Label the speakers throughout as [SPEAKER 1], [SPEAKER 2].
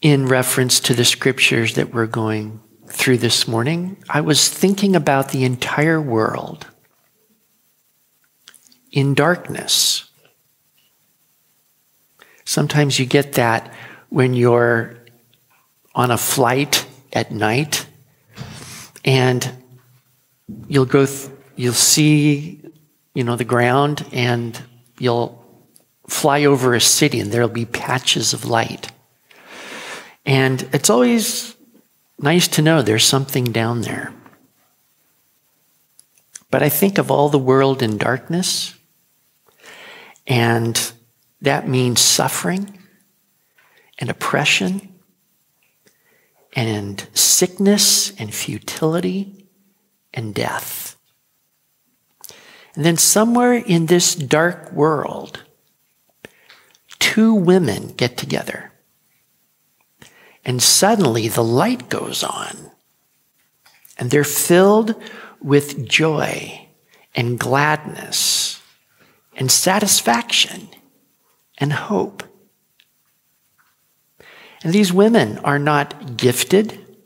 [SPEAKER 1] in reference to the scriptures that we're going through this morning, I was thinking about the entire world in darkness. Sometimes you get that when you're on a flight at night and you'll go th- you'll see you know the ground and you'll fly over a city and there'll be patches of light and it's always nice to know there's something down there but i think of all the world in darkness and that means suffering and oppression and sickness and futility and death. And then somewhere in this dark world, two women get together. And suddenly the light goes on. And they're filled with joy and gladness and satisfaction and hope. And these women are not gifted,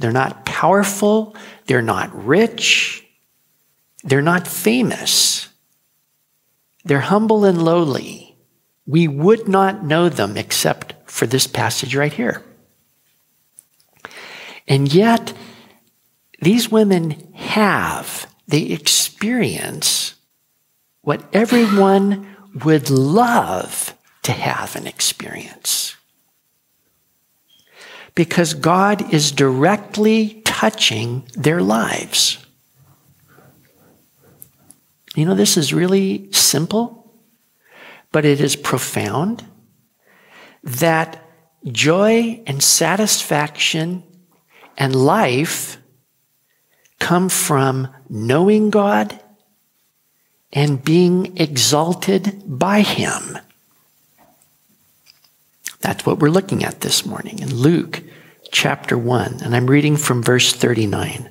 [SPEAKER 1] they're not powerful, they're not rich, they're not famous. They're humble and lowly. We would not know them except for this passage right here. And yet, these women have, they experience what everyone would love to have an experience because God is directly touching their lives. You know, this is really simple, but it is profound that joy and satisfaction and life come from knowing God and being exalted by Him. That's what we're looking at this morning in Luke chapter 1, and I'm reading from verse 39.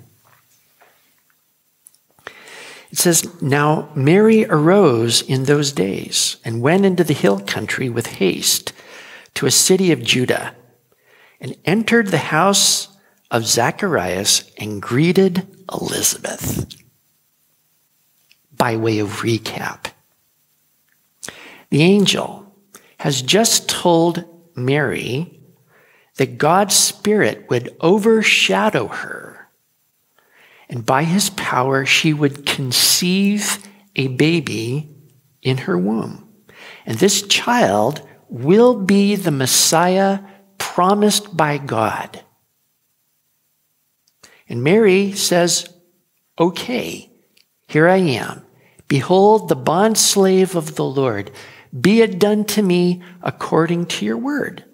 [SPEAKER 1] It says, Now Mary arose in those days and went into the hill country with haste to a city of Judah and entered the house of Zacharias and greeted Elizabeth. By way of recap, the angel has just told Mary that God's Spirit would overshadow her, and by his power, she would conceive a baby in her womb. And this child will be the Messiah promised by God. And Mary says, Okay, here I am. Behold, the bondslave of the Lord. Be it done to me according to your word.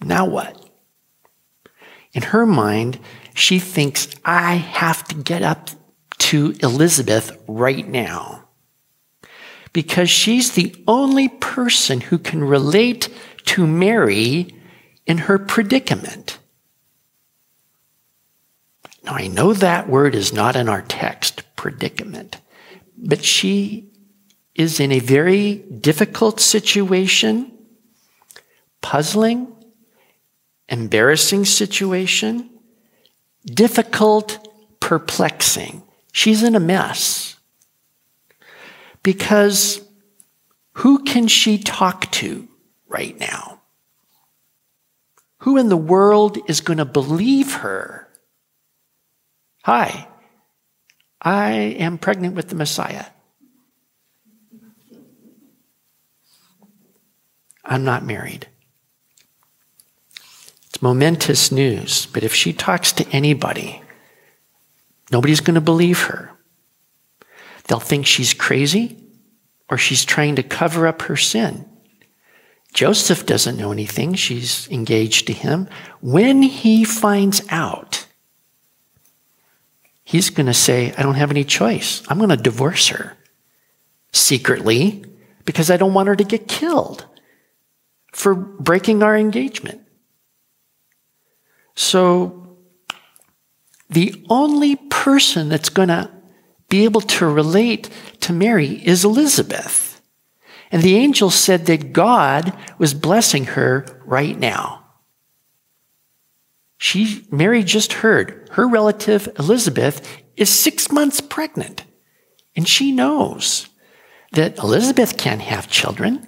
[SPEAKER 1] Now what? In her mind, she thinks, I have to get up to Elizabeth right now. Because she's the only person who can relate to Mary in her predicament. Now, I know that word is not in our text, predicament. But she is in a very difficult situation, puzzling, embarrassing situation, difficult, perplexing. She's in a mess. Because who can she talk to right now? Who in the world is going to believe her? Hi, I am pregnant with the Messiah. I'm not married. It's momentous news, but if she talks to anybody, nobody's going to believe her. They'll think she's crazy or she's trying to cover up her sin. Joseph doesn't know anything. She's engaged to him. When he finds out, he's going to say, I don't have any choice. I'm going to divorce her secretly because I don't want her to get killed for breaking our engagement. So, the only person that's going to be able to relate to Mary is Elizabeth. And the angel said that God was blessing her right now. She, Mary just heard her relative Elizabeth is six months pregnant. And she knows that Elizabeth can't have children.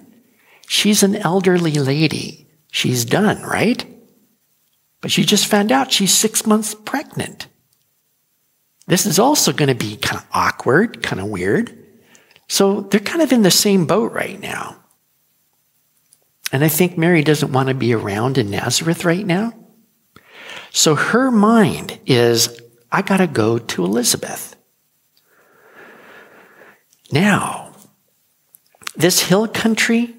[SPEAKER 1] She's an elderly lady. She's done, right? But she just found out she's six months pregnant. This is also going to be kind of awkward, kind of weird. So they're kind of in the same boat right now. And I think Mary doesn't want to be around in Nazareth right now. So her mind is, I got to go to Elizabeth. Now, this hill country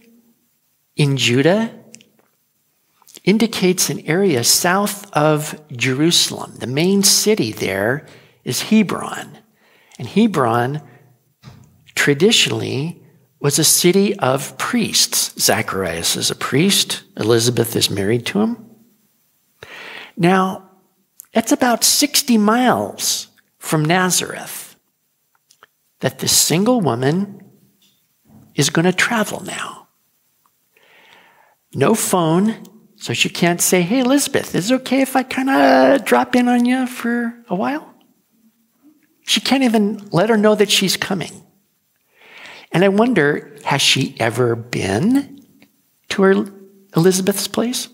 [SPEAKER 1] in Judah indicates an area south of Jerusalem. The main city there is Hebron. And Hebron traditionally was a city of priests. Zacharias is a priest, Elizabeth is married to him. Now, it's about 60 miles from Nazareth that this single woman is going to travel now. No phone, so she can't say, Hey, Elizabeth, is it okay if I kind of drop in on you for a while? She can't even let her know that she's coming. And I wonder, has she ever been to her Elizabeth's place?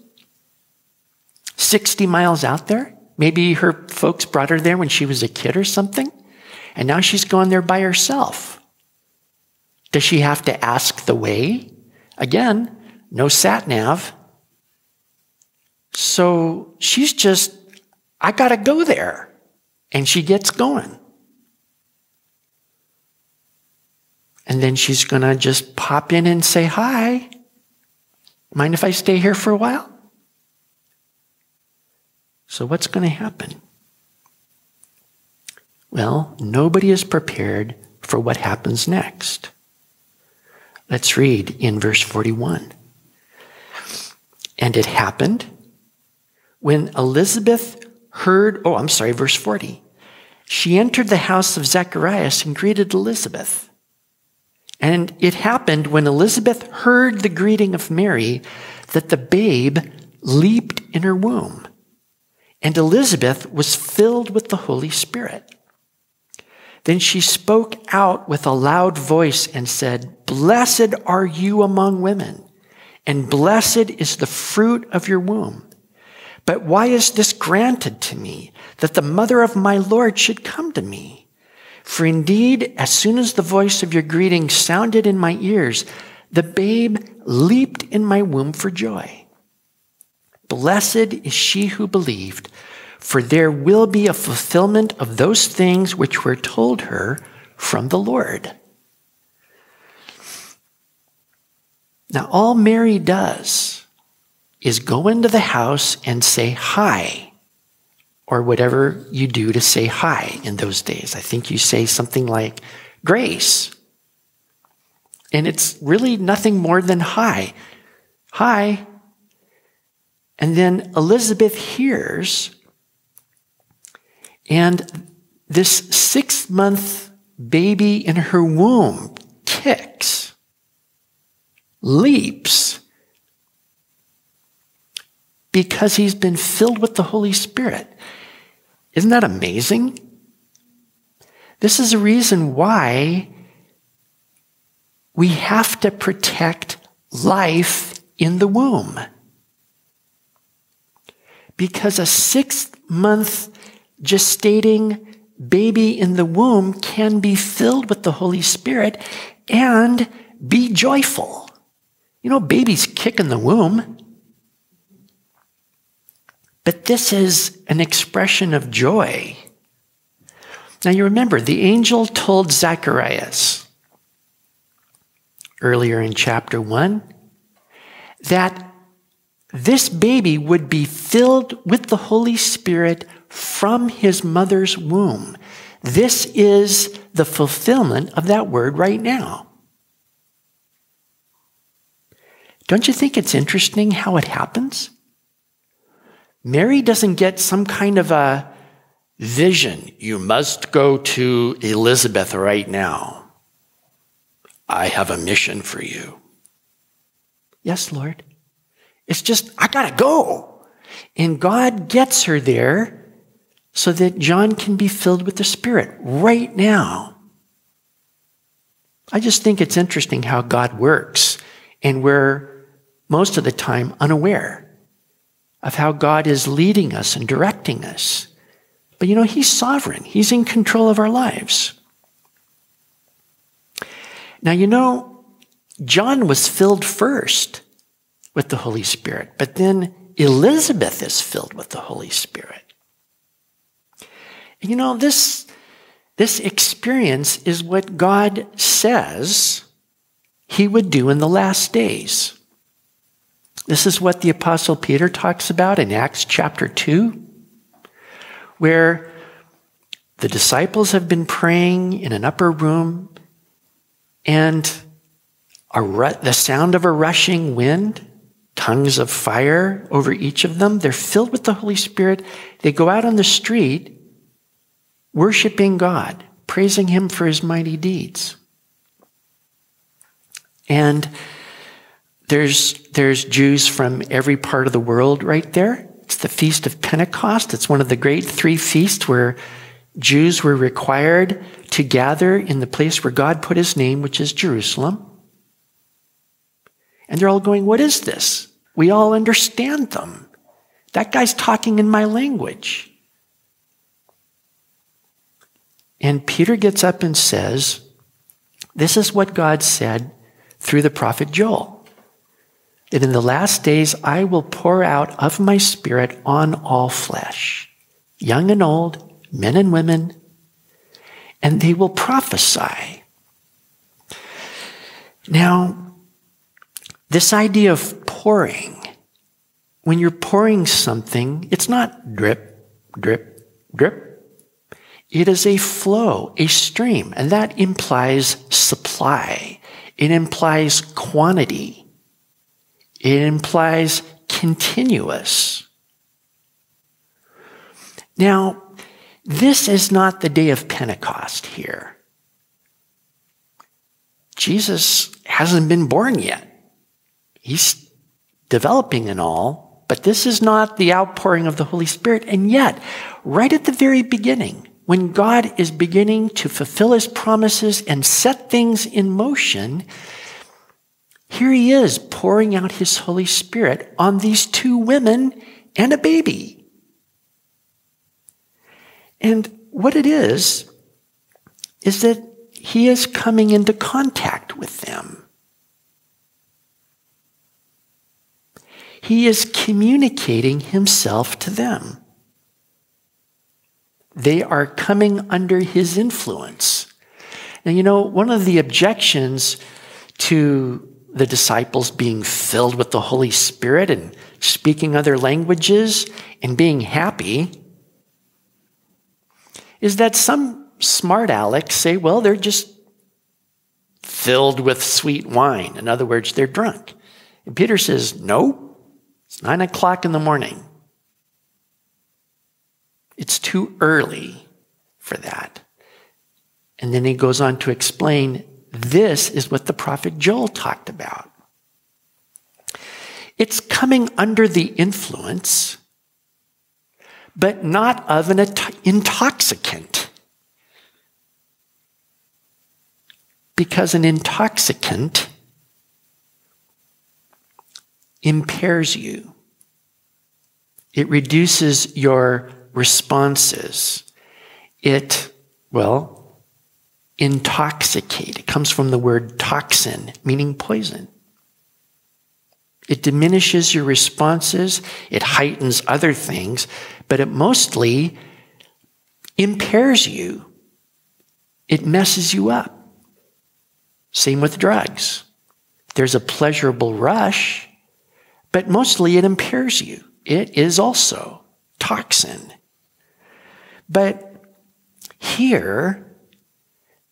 [SPEAKER 1] 60 miles out there? Maybe her folks brought her there when she was a kid or something, and now she's gone there by herself. Does she have to ask the way? Again, no sat nav. So she's just, I got to go there. And she gets going. And then she's going to just pop in and say, Hi. Mind if I stay here for a while? So, what's going to happen? Well, nobody is prepared for what happens next. Let's read in verse 41. And it happened when Elizabeth heard, oh, I'm sorry, verse 40. She entered the house of Zacharias and greeted Elizabeth. And it happened when Elizabeth heard the greeting of Mary that the babe leaped in her womb. And Elizabeth was filled with the Holy Spirit. Then she spoke out with a loud voice and said, Blessed are you among women, and blessed is the fruit of your womb. But why is this granted to me, that the mother of my Lord should come to me? For indeed, as soon as the voice of your greeting sounded in my ears, the babe leaped in my womb for joy. Blessed is she who believed, for there will be a fulfillment of those things which were told her from the Lord. Now, all Mary does is go into the house and say hi or whatever you do to say hi in those days. I think you say something like grace. And it's really nothing more than hi. Hi. And then Elizabeth hears, and this six month baby in her womb kicks, leaps, because he's been filled with the Holy Spirit. Isn't that amazing? This is a reason why we have to protect life in the womb. Because a six month gestating baby in the womb can be filled with the Holy Spirit and be joyful. You know, babies kick in the womb. But this is an expression of joy. Now you remember, the angel told Zacharias earlier in chapter 1 that this baby would be filled with the Holy Spirit from his mother's womb. This is the fulfillment of that word right now. Don't you think it's interesting how it happens? Mary doesn't get some kind of a vision. You must go to Elizabeth right now. I have a mission for you. Yes, Lord. It's just, I gotta go. And God gets her there so that John can be filled with the Spirit right now. I just think it's interesting how God works, and we're most of the time unaware of how God is leading us and directing us. But you know, He's sovereign, He's in control of our lives. Now, you know, John was filled first with the Holy Spirit, but then Elizabeth is filled with the Holy Spirit. You know, this, this experience is what God says he would do in the last days. This is what the Apostle Peter talks about in Acts chapter 2, where the disciples have been praying in an upper room and ru- the sound of a rushing wind, tongues of fire over each of them. They're filled with the Holy Spirit. They go out on the street worshiping God, praising Him for His mighty deeds. And there's, there's Jews from every part of the world right there. It's the Feast of Pentecost. It's one of the great three feasts where Jews were required to gather in the place where God put his name, which is Jerusalem. And they're all going, What is this? We all understand them. That guy's talking in my language. And Peter gets up and says, This is what God said through the prophet Joel that in the last days I will pour out of my spirit on all flesh, young and old, men and women, and they will prophesy. Now, this idea of pouring, when you're pouring something, it's not drip, drip, drip. It is a flow, a stream, and that implies supply. It implies quantity. It implies continuous. Now, this is not the day of Pentecost here. Jesus hasn't been born yet. He's developing and all, but this is not the outpouring of the Holy Spirit. And yet, right at the very beginning, when God is beginning to fulfill his promises and set things in motion, here he is pouring out his Holy Spirit on these two women and a baby. And what it is, is that he is coming into contact with them. He is communicating himself to them. They are coming under his influence. Now, you know, one of the objections to the disciples being filled with the Holy Spirit and speaking other languages and being happy is that some smart Alex say, well, they're just filled with sweet wine. In other words, they're drunk. And Peter says, no, it's nine o'clock in the morning. It's too early for that. And then he goes on to explain this is what the prophet Joel talked about. It's coming under the influence, but not of an intoxicant. Because an intoxicant impairs you. It reduces your responses. It, well, intoxicate. It comes from the word toxin, meaning poison. It diminishes your responses, it heightens other things, but it mostly impairs you. It messes you up. Same with drugs. There's a pleasurable rush, but mostly it impairs you. It is also toxin. But here,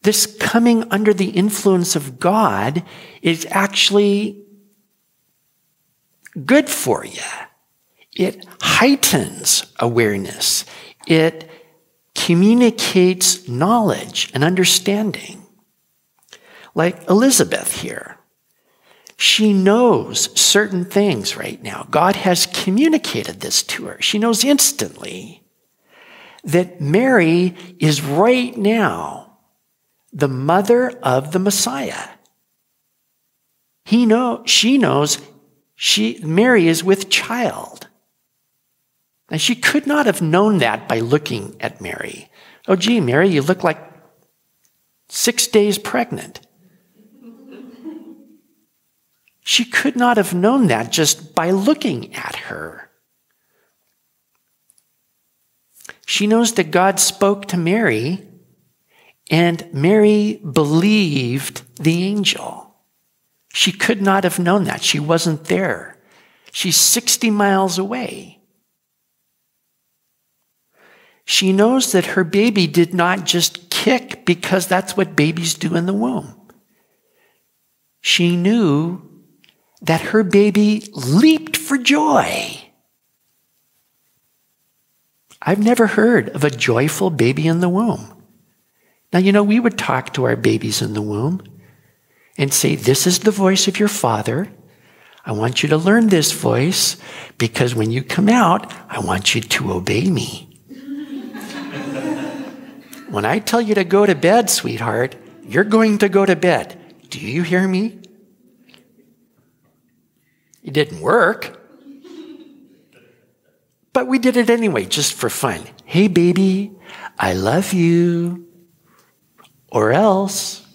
[SPEAKER 1] this coming under the influence of God is actually good for you. It heightens awareness. It communicates knowledge and understanding. like Elizabeth here. She knows certain things right now. God has communicated this to her. She knows instantly that Mary is right now the mother of the Messiah. He know, she knows she, Mary is with child. And she could not have known that by looking at Mary. Oh, gee, Mary, you look like six days pregnant. She could not have known that just by looking at her. She knows that God spoke to Mary, and Mary believed the angel. She could not have known that. She wasn't there. She's 60 miles away. She knows that her baby did not just kick because that's what babies do in the womb. She knew that her baby leaped for joy. I've never heard of a joyful baby in the womb. Now, you know, we would talk to our babies in the womb and say, This is the voice of your father. I want you to learn this voice because when you come out, I want you to obey me. when I tell you to go to bed, sweetheart, you're going to go to bed. Do you hear me? It didn't work. But we did it anyway, just for fun. Hey, baby, I love you. Or else.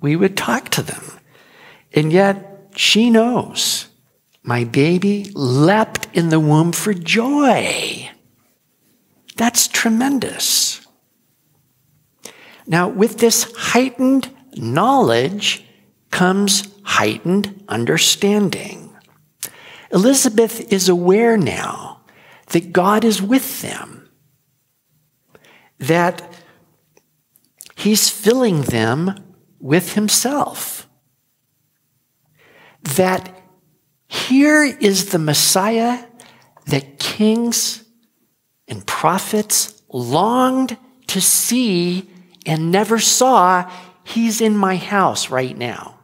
[SPEAKER 1] We would talk to them. And yet, she knows my baby leapt in the womb for joy. That's tremendous. Now, with this heightened knowledge, comes heightened understanding. Elizabeth is aware now that God is with them, that He's filling them with Himself, that here is the Messiah that kings and prophets longed to see and never saw. He's in my house right now.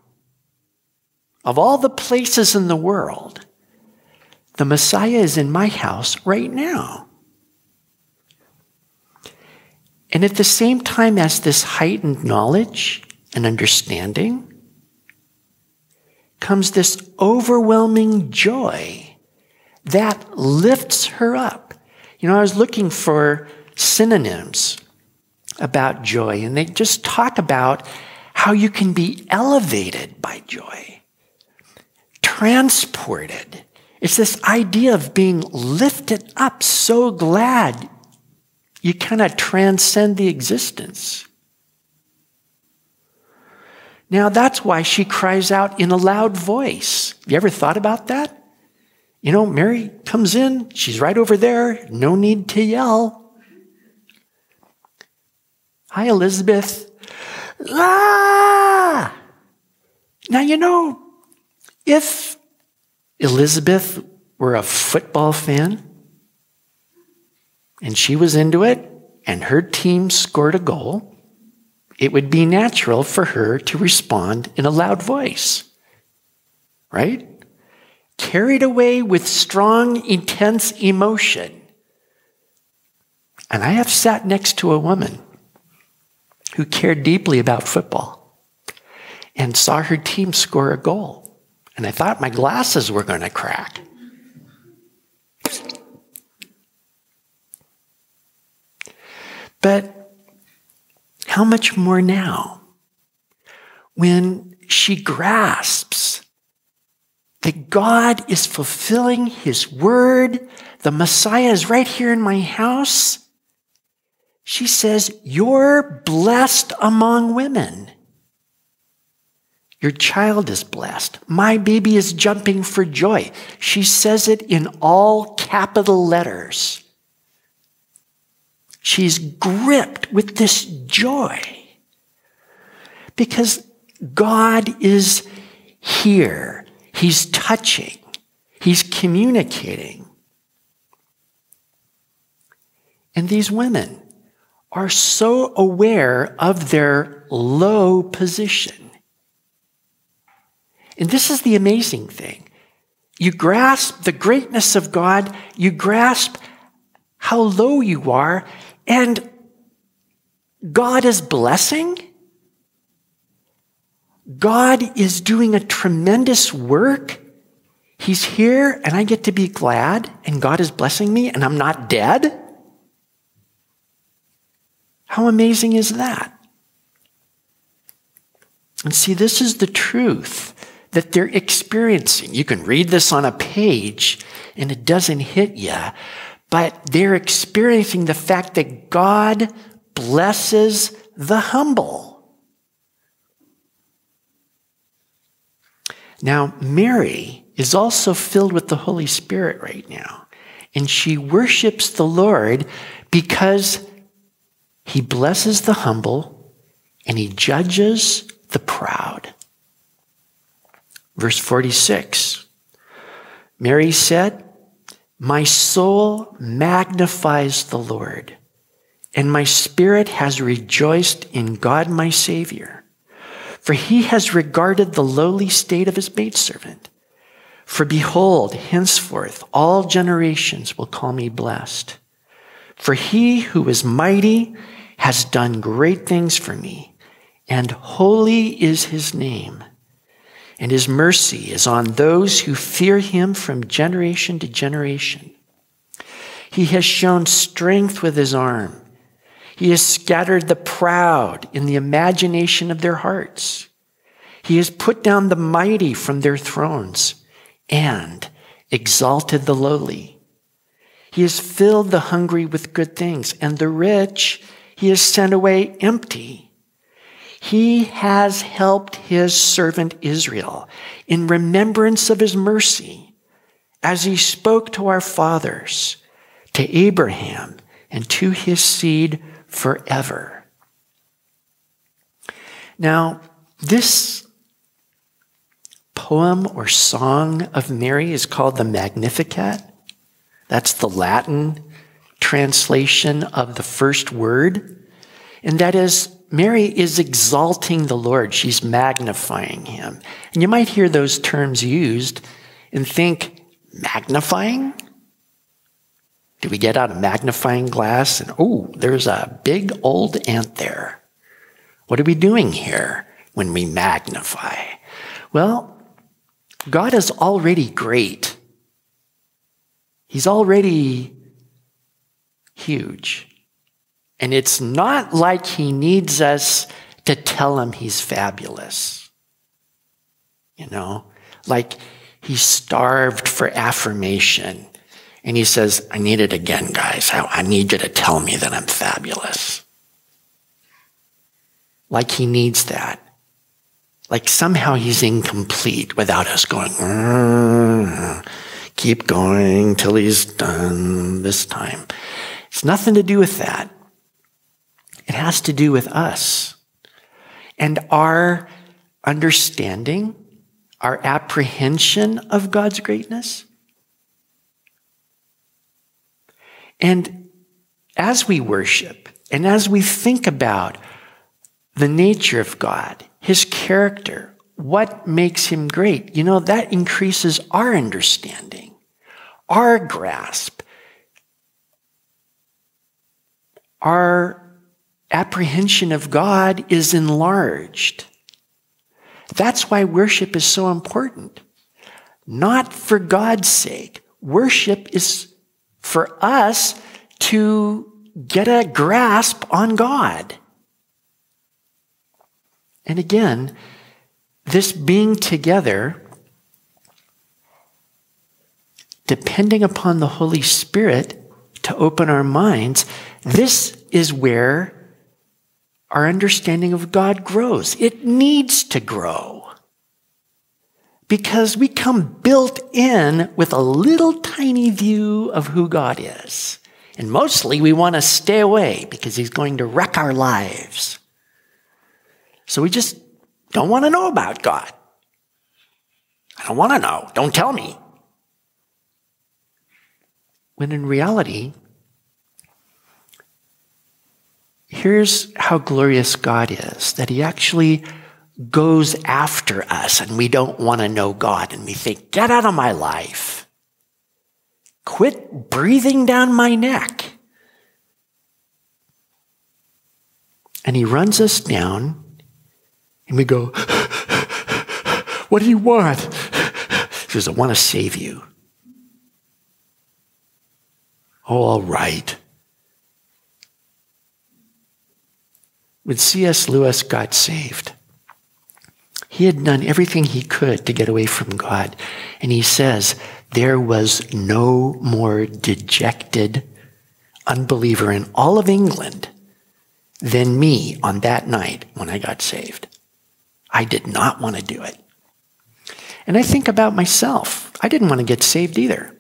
[SPEAKER 1] Of all the places in the world, the Messiah is in my house right now. And at the same time as this heightened knowledge and understanding, comes this overwhelming joy that lifts her up. You know, I was looking for synonyms about joy, and they just talk about how you can be elevated by joy transported. It's this idea of being lifted up, so glad you of transcend the existence. Now, that's why she cries out in a loud voice. You ever thought about that? You know, Mary comes in, she's right over there, no need to yell. Hi, Elizabeth. Ah! Now, you know, if Elizabeth were a football fan and she was into it and her team scored a goal, it would be natural for her to respond in a loud voice. Right? Carried away with strong, intense emotion. And I have sat next to a woman who cared deeply about football and saw her team score a goal and I thought my glasses were going to crack. But how much more now when she grasps that God is fulfilling his word, the Messiah is right here in my house? She says, You're blessed among women. Your child is blessed. My baby is jumping for joy. She says it in all capital letters. She's gripped with this joy because God is here. He's touching. He's communicating. And these women are so aware of their low position. And this is the amazing thing. You grasp the greatness of God, you grasp how low you are, and God is blessing. God is doing a tremendous work. He's here, and I get to be glad, and God is blessing me, and I'm not dead. How amazing is that? And see, this is the truth that they're experiencing. You can read this on a page and it doesn't hit you, but they're experiencing the fact that God blesses the humble. Now, Mary is also filled with the Holy Spirit right now, and she worships the Lord because he blesses the humble and he judges the proud. Verse 46 Mary said, My soul magnifies the Lord, and my spirit has rejoiced in God my Savior. For he has regarded the lowly state of his maidservant. For behold, henceforth all generations will call me blessed. For he who is mighty has done great things for me, and holy is his name and his mercy is on those who fear him from generation to generation. He has shown strength with his arm. He has scattered the proud in the imagination of their hearts. He has put down the mighty from their thrones and exalted the lowly. He has filled the hungry with good things, and the rich he has sent away empty. He has helped his servant Israel in remembrance of his mercy as he spoke to our fathers, to Abraham, and to his seed forever. Now, this poem or song of Mary is called the Magnificat. That's the Latin translation of the first word. And that is Mary is exalting the Lord. She's magnifying him. And you might hear those terms used and think, magnifying? Do we get out a magnifying glass and, oh, there's a big old ant there? What are we doing here when we magnify? Well, God is already great. He's already huge. And it's not like he needs us to tell him he's fabulous. You know, like he's starved for affirmation. And he says, I need it again, guys. I, I need you to tell me that I'm fabulous. Like he needs that. Like somehow he's incomplete without us going, mm, keep going till he's done this time. It's nothing to do with that. It has to do with us and our understanding, our apprehension of God's greatness. And as we worship and as we think about the nature of God, his character, what makes him great, you know, that increases our understanding, our grasp, our apprehension of God is enlarged. That's why worship is so important. Not for God's sake. Worship is for us to get a grasp on God. And again, this being together, depending upon the Holy Spirit to open our minds, this is where our understanding of God grows. It needs to grow. Because we come built in with a little tiny view of who God is. And mostly we want to stay away because he's going to wreck our lives. So we just don't want to know about God. I don't want to know. Don't tell me. When in reality, here's how glorious God is that He actually goes after us and we don't want to know God and we think, get out of my life. Quit breathing down my neck. And He runs us down and we go, What do you want? He says, I want to save you. Oh, all right. When C.S. Lewis got saved, he had done everything he could to get away from God. And he says, there was no more dejected unbeliever in all of England than me on that night when I got saved. I did not want to do it. And I think about myself. I didn't want to get saved either.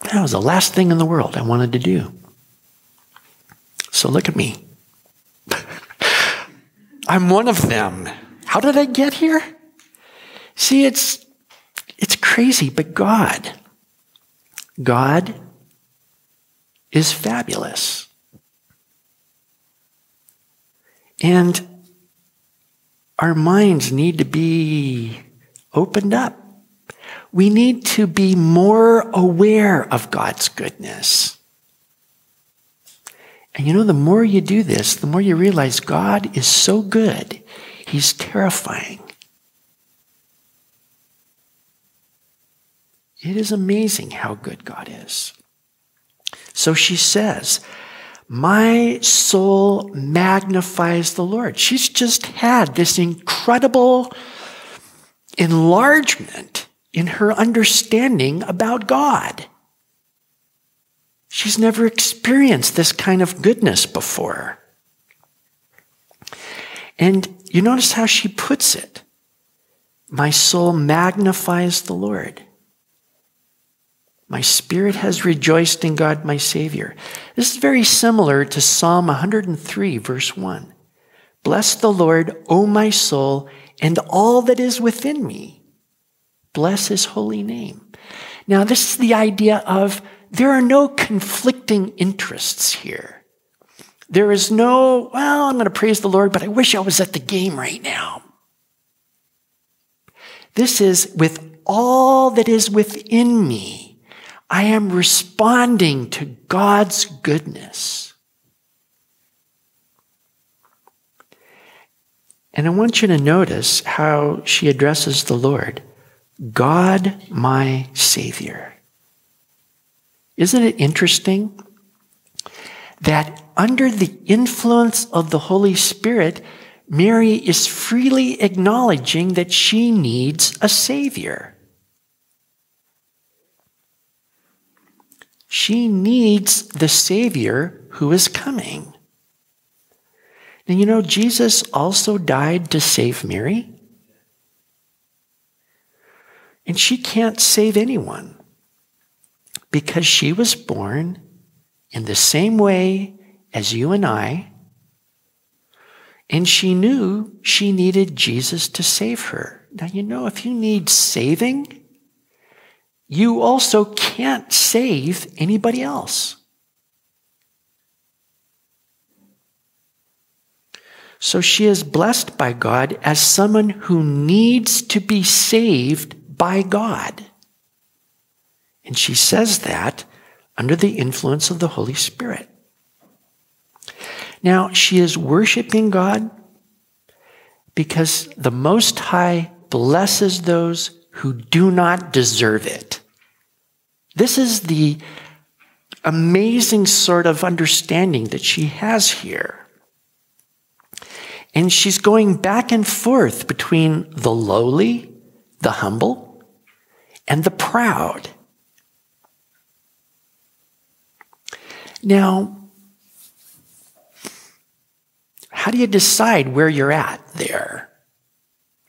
[SPEAKER 1] That was the last thing in the world I wanted to do. So look at me. I'm one of them. How did I get here? See, it's, it's crazy, but God, God is fabulous. And our minds need to be opened up. We need to be more aware of God's goodness. And you know, the more you do this, the more you realize God is so good, He's terrifying. It is amazing how good God is. So she says, My soul magnifies the Lord. She's just had this incredible enlargement in her understanding about God. She's never experienced this kind of goodness before. And you notice how she puts it. My soul magnifies the Lord. My spirit has rejoiced in God, my Savior. This is very similar to Psalm 103, verse 1. Bless the Lord, O my soul, and all that is within me. Bless his holy name. Now, this is the idea of there are no conflicting interests here. There is no, well, I'm going to praise the Lord, but I wish I was at the game right now. This is with all that is within me. I am responding to God's goodness. And I want you to notice how she addresses the Lord God, my Savior. Isn't it interesting that under the influence of the Holy Spirit, Mary is freely acknowledging that she needs a Savior? She needs the Savior who is coming. And you know, Jesus also died to save Mary. And she can't save anyone because she was born in the same way as you and I, and she knew she needed Jesus to save her. Now, you know, if you need saving, you also can't save anybody else. So she is blessed by God as someone who needs to be saved by God. And she says that under the influence of the Holy Spirit. Now, she is worshiping God because the Most High blesses those who do not deserve it. This is the amazing sort of understanding that she has here. And she's going back and forth between the lowly, the humble, and the proud. Now, how do you decide where you're at there?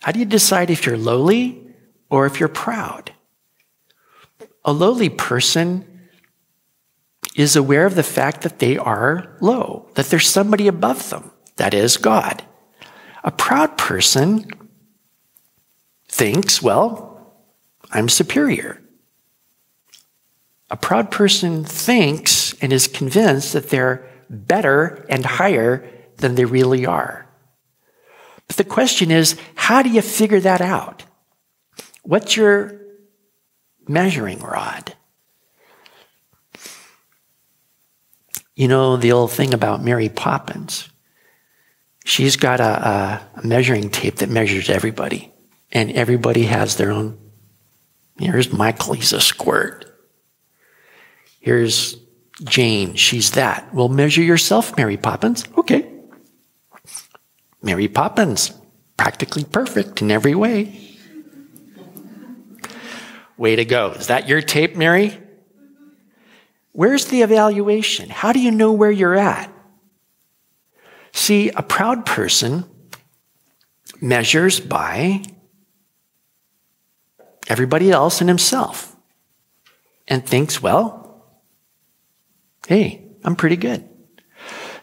[SPEAKER 1] How do you decide if you're lowly or if you're proud? A lowly person is aware of the fact that they are low, that there's somebody above them, that is God. A proud person thinks, well, I'm superior. A proud person thinks and is convinced that they're better and higher than they really are. But the question is, how do you figure that out? What's your measuring rod? You know the old thing about Mary Poppins. She's got a, a, measuring tape that measures everybody, and everybody has their own. Here's Michael, he's a squirt. Here's Jane, she's that. Well, measure yourself, Mary Poppins. Okay. Mary Poppins, practically perfect in every way. Way to go. Is that your tape, Mary? Where's the evaluation? How do you know where you're at? See, a proud person measures by everybody else and himself and thinks, well, hey, I'm pretty good.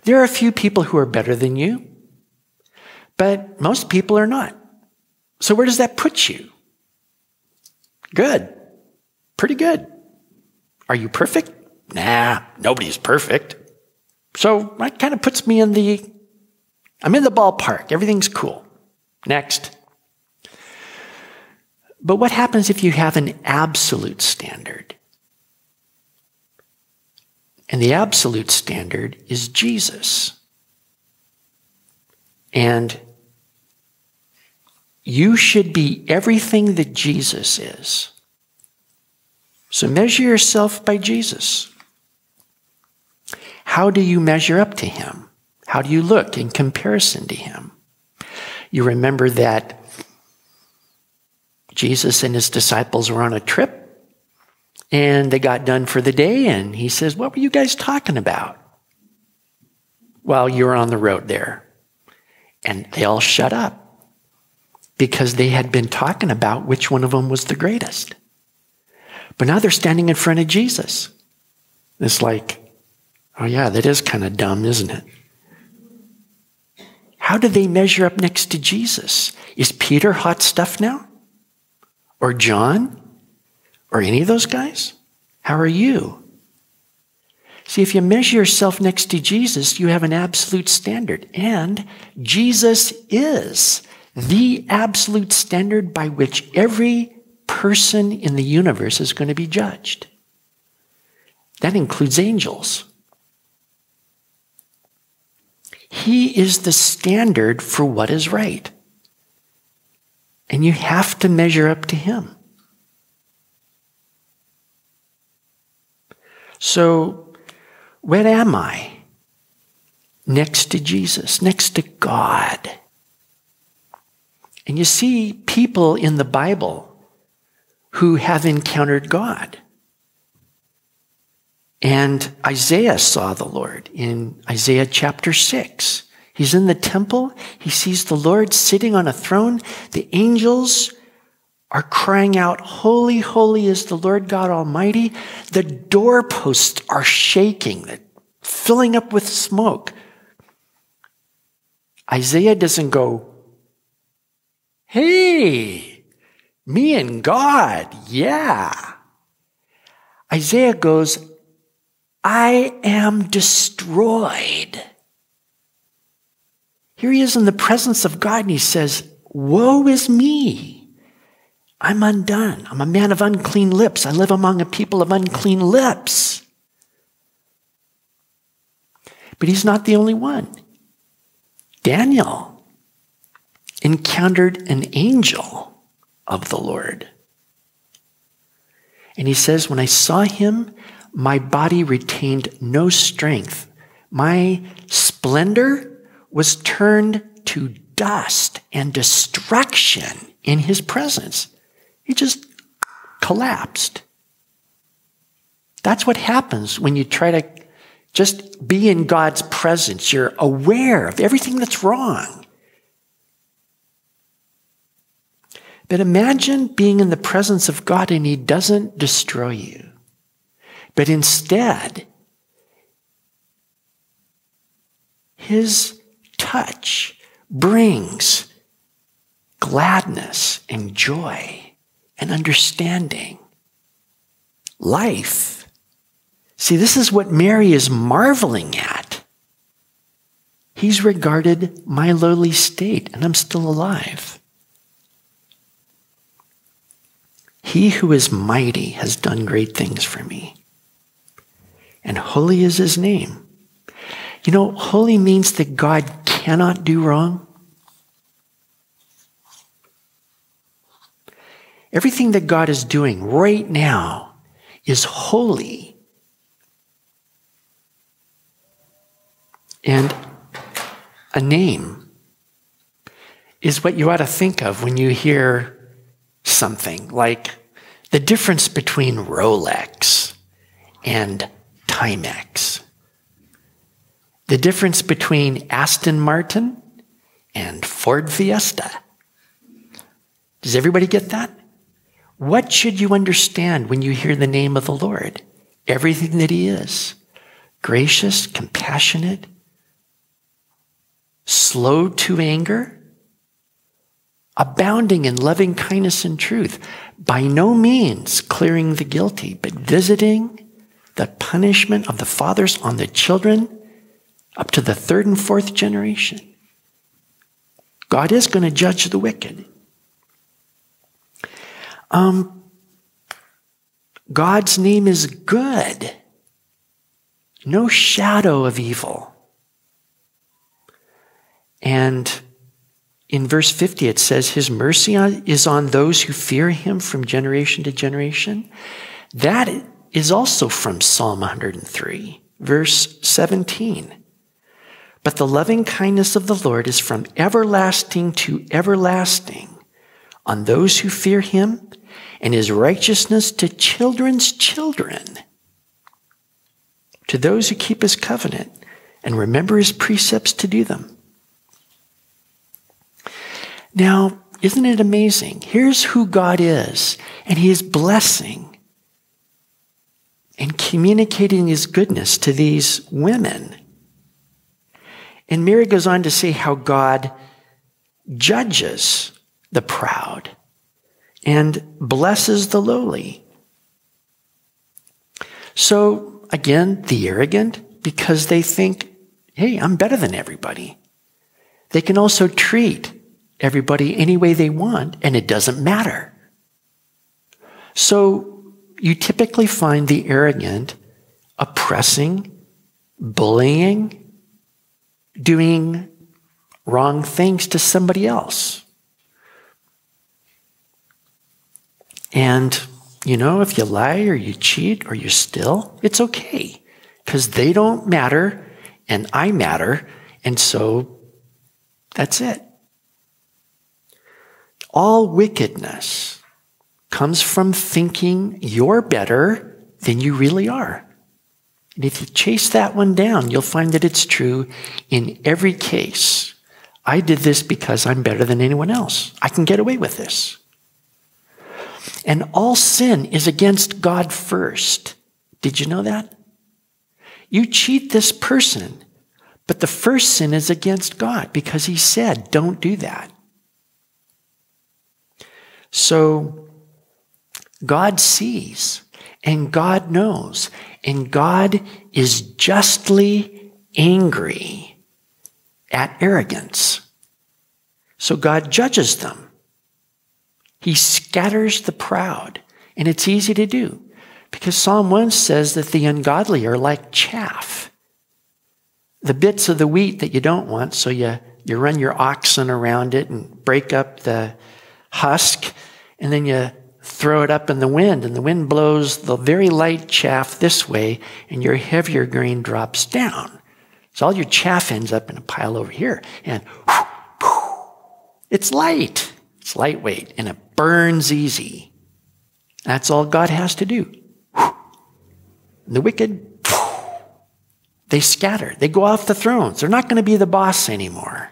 [SPEAKER 1] There are a few people who are better than you, but most people are not. So where does that put you? Good. Pretty good. Are you perfect? Nah, nobody's perfect. So that kind of puts me in the, I'm in the ballpark. Everything's cool. Next. But what happens if you have an absolute standard? And the absolute standard is Jesus. And you should be everything that Jesus is. So measure yourself by Jesus. How do you measure up to him? How do you look in comparison to him? You remember that Jesus and his disciples were on a trip and they got done for the day, and he says, What were you guys talking about? While you were on the road there. And they all shut up because they had been talking about which one of them was the greatest. But now they're standing in front of Jesus. It's like, Oh, yeah, that is kind of dumb, isn't it? How do they measure up next to Jesus? Is Peter hot stuff now? Or John? Or any of those guys? How are you? See, if you measure yourself next to Jesus, you have an absolute standard. And Jesus is the absolute standard by which every person in the universe is going to be judged. That includes angels. He is the standard for what is right. And you have to measure up to Him. So, where am I? Next to Jesus, next to God. And you see people in the Bible who have encountered God. And Isaiah saw the Lord in Isaiah chapter 6. He's in the temple. He sees the Lord sitting on a throne. The angels are crying out, Holy, holy is the Lord God Almighty. The doorposts are shaking, filling up with smoke. Isaiah doesn't go, Hey, me and God, yeah. Isaiah goes, I am destroyed. Here he is in the presence of God and he says, Woe is me. I'm undone. I'm a man of unclean lips. I live among a people of unclean lips. But he's not the only one. Daniel encountered an angel of the Lord. And he says, When I saw him, my body retained no strength. My splendor was turned to dust and destruction in his presence. He just collapsed. That's what happens when you try to just be in God's presence. You're aware of everything that's wrong. But imagine being in the presence of God and He doesn't destroy you. But instead, his touch brings gladness and joy and understanding, life. See, this is what Mary is marveling at. He's regarded my lowly state, and I'm still alive. He who is mighty has done great things for me. And holy is his name. You know, holy means that God cannot do wrong. Everything that God is doing right now is holy. And a name is what you ought to think of when you hear something like the difference between Rolex and Timex, the difference between Aston Martin and Ford Fiesta. Does everybody get that? What should you understand when you hear the name of the Lord? Everything that He is gracious, compassionate, slow to anger, abounding in loving kindness and truth, by no means clearing the guilty, but visiting the punishment of the fathers on the children up to the third and fourth generation. God is going to judge the wicked. Um, God's name is good. No shadow of evil. And in verse 50, it says, His mercy is on those who fear him from generation to generation. That is also from Psalm 103, verse 17. But the loving kindness of the Lord is from everlasting to everlasting on those who fear him, and his righteousness to children's children, to those who keep his covenant and remember his precepts to do them. Now, isn't it amazing? Here's who God is, and he is blessing and communicating his goodness to these women. And Mary goes on to say how God judges the proud and blesses the lowly. So, again, the arrogant, because they think, hey, I'm better than everybody. They can also treat everybody any way they want, and it doesn't matter. So, you typically find the arrogant oppressing, bullying, doing wrong things to somebody else. And, you know, if you lie or you cheat or you steal, it's okay because they don't matter and I matter. And so that's it. All wickedness comes from thinking you're better than you really are. And if you chase that one down, you'll find that it's true in every case. I did this because I'm better than anyone else. I can get away with this. And all sin is against God first. Did you know that? You cheat this person, but the first sin is against God because he said, don't do that. So God sees and God knows and God is justly angry at arrogance. So God judges them. He scatters the proud. And it's easy to do because Psalm 1 says that the ungodly are like chaff. The bits of the wheat that you don't want, so you, you run your oxen around it and break up the husk, and then you throw it up in the wind, and the wind blows the very light chaff this way, and your heavier grain drops down. So all your chaff ends up in a pile over here, and whoosh, whoosh, it's light. It's lightweight and it burns easy. That's all God has to do. The wicked, they scatter. They go off the thrones. They're not going to be the boss anymore.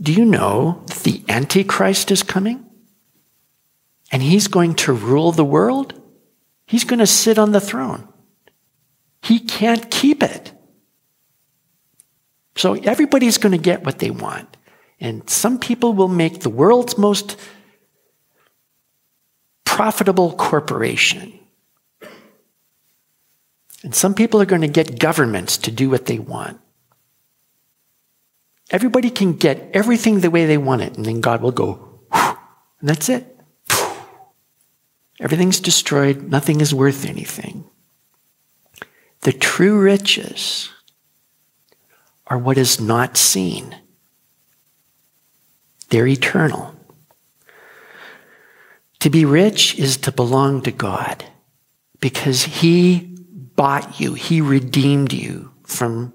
[SPEAKER 1] Do you know that the Antichrist is coming? And he's going to rule the world? He's going to sit on the throne. He can't keep it. So everybody's going to get what they want. And some people will make the world's most profitable corporation. And some people are going to get governments to do what they want. Everybody can get everything the way they want it, and then God will go, and that's it. Everything's destroyed, nothing is worth anything. The true riches are what is not seen, they're eternal. To be rich is to belong to God because He bought you, He redeemed you from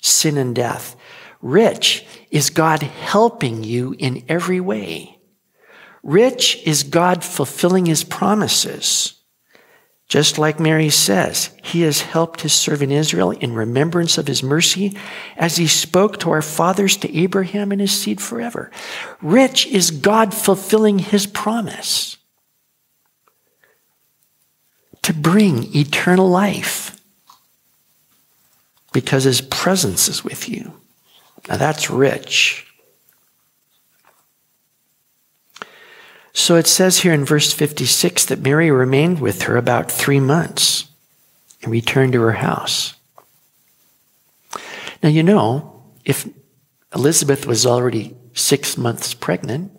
[SPEAKER 1] sin and death. Rich is God helping you in every way. Rich is God fulfilling His promises. Just like Mary says, he has helped his servant Israel in remembrance of his mercy as he spoke to our fathers, to Abraham and his seed forever. Rich is God fulfilling his promise to bring eternal life because his presence is with you. Now that's rich. So it says here in verse 56 that Mary remained with her about three months and returned to her house. Now, you know, if Elizabeth was already six months pregnant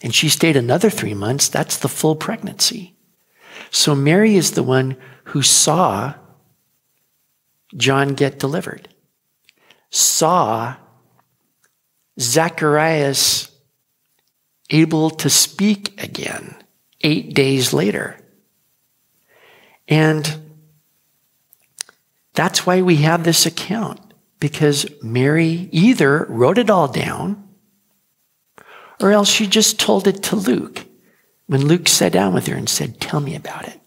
[SPEAKER 1] and she stayed another three months, that's the full pregnancy. So Mary is the one who saw John get delivered, saw Zacharias able to speak again eight days later. And that's why we have this account, because Mary either wrote it all down or else she just told it to Luke when Luke sat down with her and said, Tell me about it.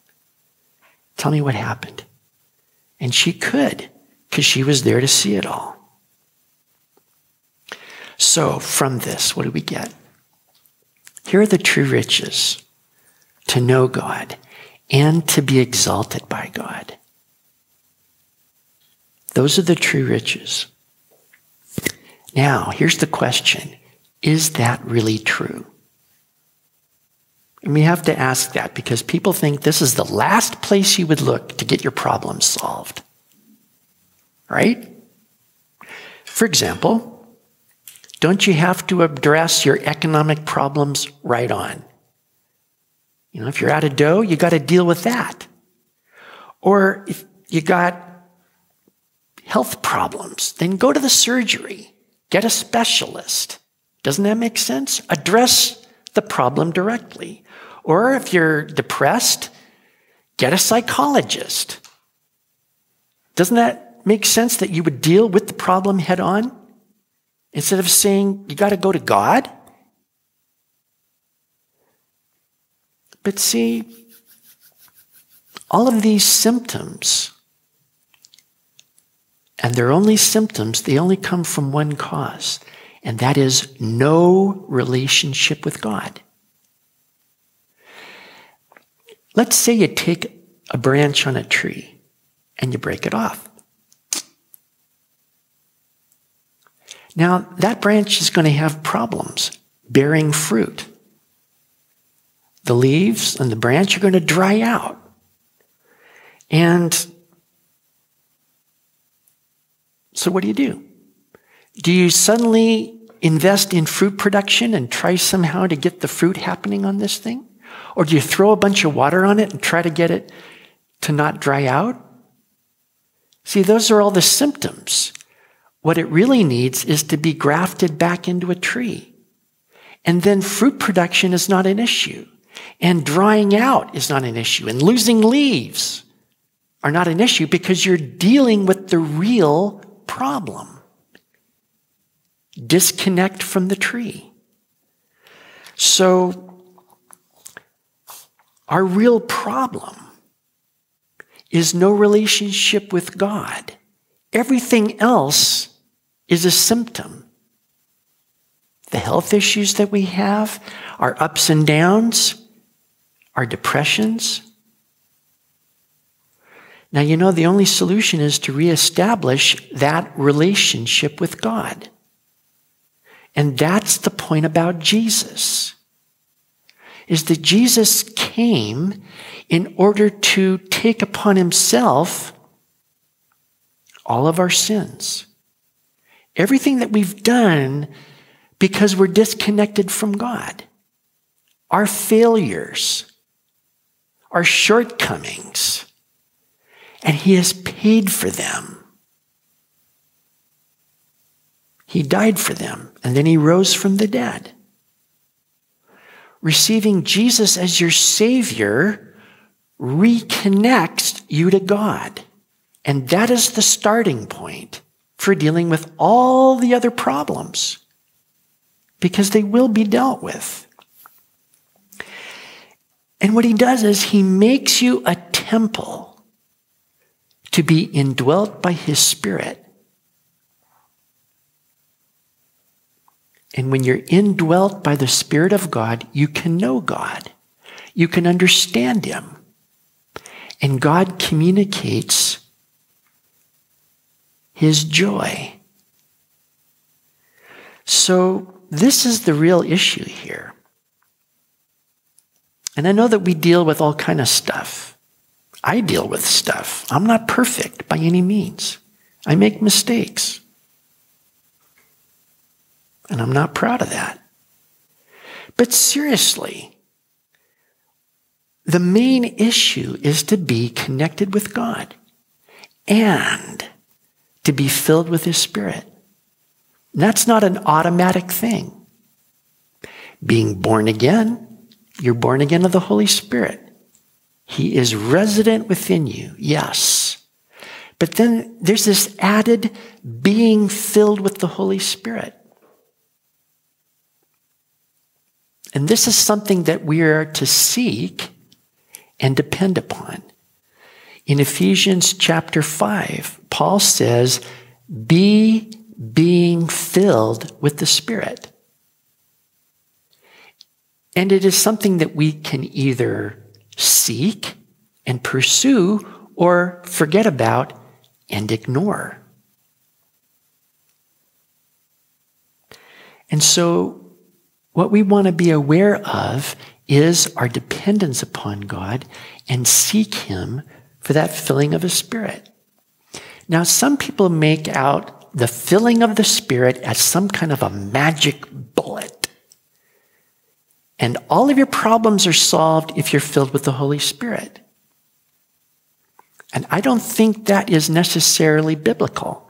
[SPEAKER 1] Tell me what happened. And she could, because she was there to see it all. So, from this, what do we get? Here are the true riches to know God and to be exalted by God. Those are the true riches. Now, here's the question Is that really true? And we have to ask that because people think this is the last place you would look to get your problems solved. Right? For example, don't you have to address your economic problems right on? You know, if you're out of dough, you got to deal with that. Or if you got health problems, then go to the surgery. Get a specialist. Doesn't that make sense? Address the problem directly. Or if you're depressed, get a psychologist. Doesn't that make sense that you would deal with the problem head on? Instead of saying, you got to go to God. But see, all of these symptoms, and they're only symptoms, they only come from one cause, and that is no relationship with God. Let's say you take a branch on a tree and you break it off. Now, that branch is going to have problems bearing fruit. The leaves and the branch are going to dry out. And so, what do you do? Do you suddenly invest in fruit production and try somehow to get the fruit happening on this thing? Or do you throw a bunch of water on it and try to get it to not dry out? See, those are all the symptoms. What it really needs is to be grafted back into a tree. And then fruit production is not an issue. And drying out is not an issue. And losing leaves are not an issue because you're dealing with the real problem. Disconnect from the tree. So, our real problem is no relationship with God. Everything else is a symptom. The health issues that we have, our ups and downs, our depressions. Now, you know, the only solution is to reestablish that relationship with God. And that's the point about Jesus is that Jesus came in order to take upon himself all of our sins. Everything that we've done because we're disconnected from God. Our failures, our shortcomings. And He has paid for them. He died for them, and then He rose from the dead. Receiving Jesus as your Savior reconnects you to God. And that is the starting point for dealing with all the other problems because they will be dealt with. And what he does is he makes you a temple to be indwelt by his spirit. And when you're indwelt by the Spirit of God, you can know God. You can understand Him. And God communicates his joy. So, this is the real issue here. And I know that we deal with all kind of stuff. I deal with stuff. I'm not perfect by any means. I make mistakes. And I'm not proud of that. But seriously, the main issue is to be connected with God and to be filled with His Spirit. And that's not an automatic thing. Being born again, you're born again of the Holy Spirit. He is resident within you, yes. But then there's this added being filled with the Holy Spirit. And this is something that we are to seek and depend upon. In Ephesians chapter 5, Paul says, Be being filled with the Spirit. And it is something that we can either seek and pursue or forget about and ignore. And so, what we want to be aware of is our dependence upon God and seek Him for that filling of the Spirit. Now, some people make out the filling of the Spirit as some kind of a magic bullet. And all of your problems are solved if you're filled with the Holy Spirit. And I don't think that is necessarily biblical.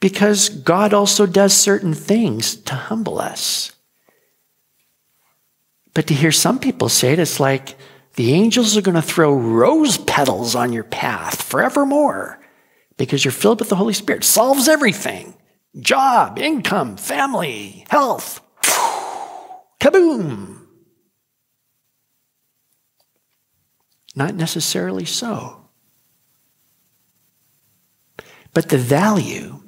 [SPEAKER 1] Because God also does certain things to humble us. But to hear some people say it, it's like, the angels are going to throw rose petals on your path forevermore because you're filled with the Holy Spirit. Solves everything job, income, family, health. Kaboom! Not necessarily so. But the value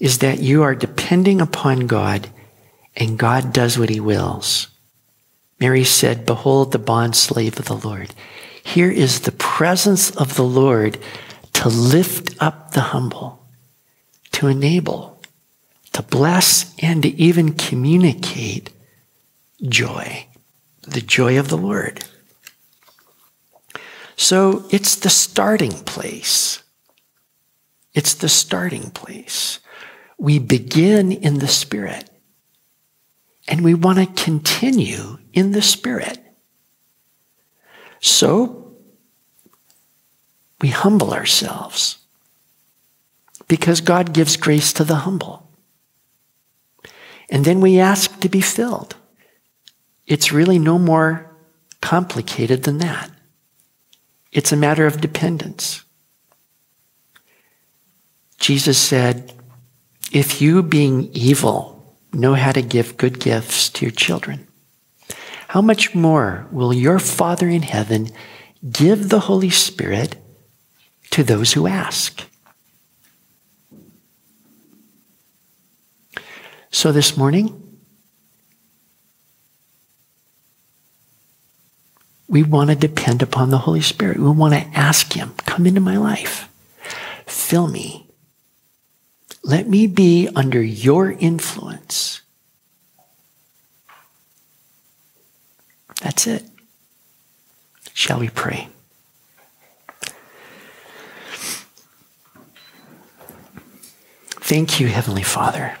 [SPEAKER 1] is that you are depending upon God and God does what he wills. Mary said, Behold the bondslave of the Lord. Here is the presence of the Lord to lift up the humble, to enable, to bless, and to even communicate joy, the joy of the Lord. So it's the starting place. It's the starting place. We begin in the Spirit. And we want to continue in the Spirit. So, we humble ourselves because God gives grace to the humble. And then we ask to be filled. It's really no more complicated than that. It's a matter of dependence. Jesus said, If you, being evil, know how to give good gifts to your children, how much more will your Father in heaven give the Holy Spirit to those who ask? So this morning, we want to depend upon the Holy Spirit. We want to ask Him, come into my life, fill me let me be under your influence. That's it. Shall we pray? Thank you, Heavenly Father,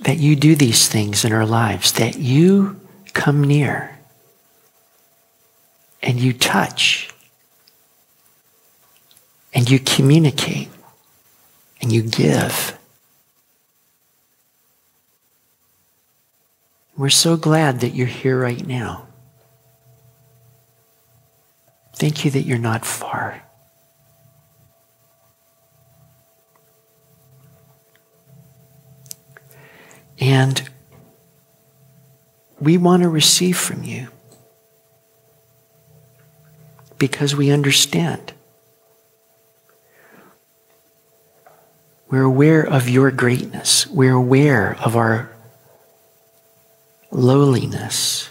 [SPEAKER 1] that you do these things in our lives, that you come near and you touch and you communicate and you give. We're so glad that you're here right now. Thank you that you're not far. And we want to receive from you because we understand. We're aware of your greatness. We're aware of our lowliness.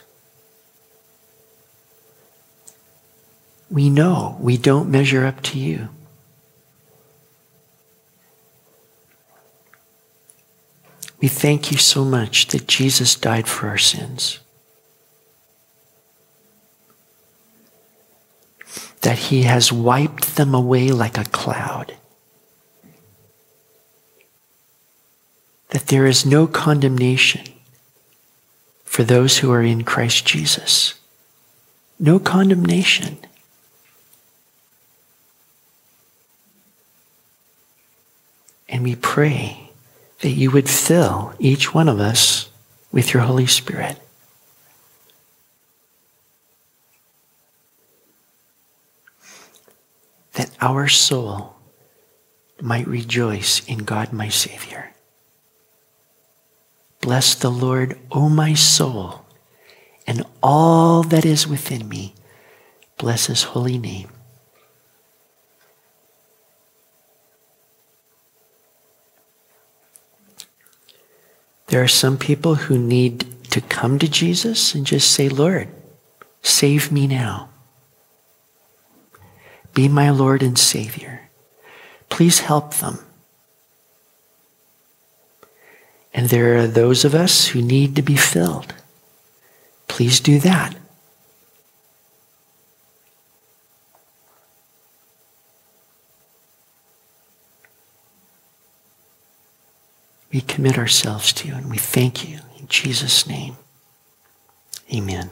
[SPEAKER 1] We know we don't measure up to you. We thank you so much that Jesus died for our sins. That he has wiped them away like a cloud. That there is no condemnation for those who are in Christ Jesus. No condemnation. And we pray that you would fill each one of us with your Holy Spirit. That our soul might rejoice in God, my Savior. Bless the Lord, O my soul, and all that is within me. Bless his holy name. There are some people who need to come to Jesus and just say, Lord, save me now. Be my Lord and Savior. Please help them. And there are those of us who need to be filled. Please do that. We commit ourselves to you and we thank you in Jesus' name. Amen.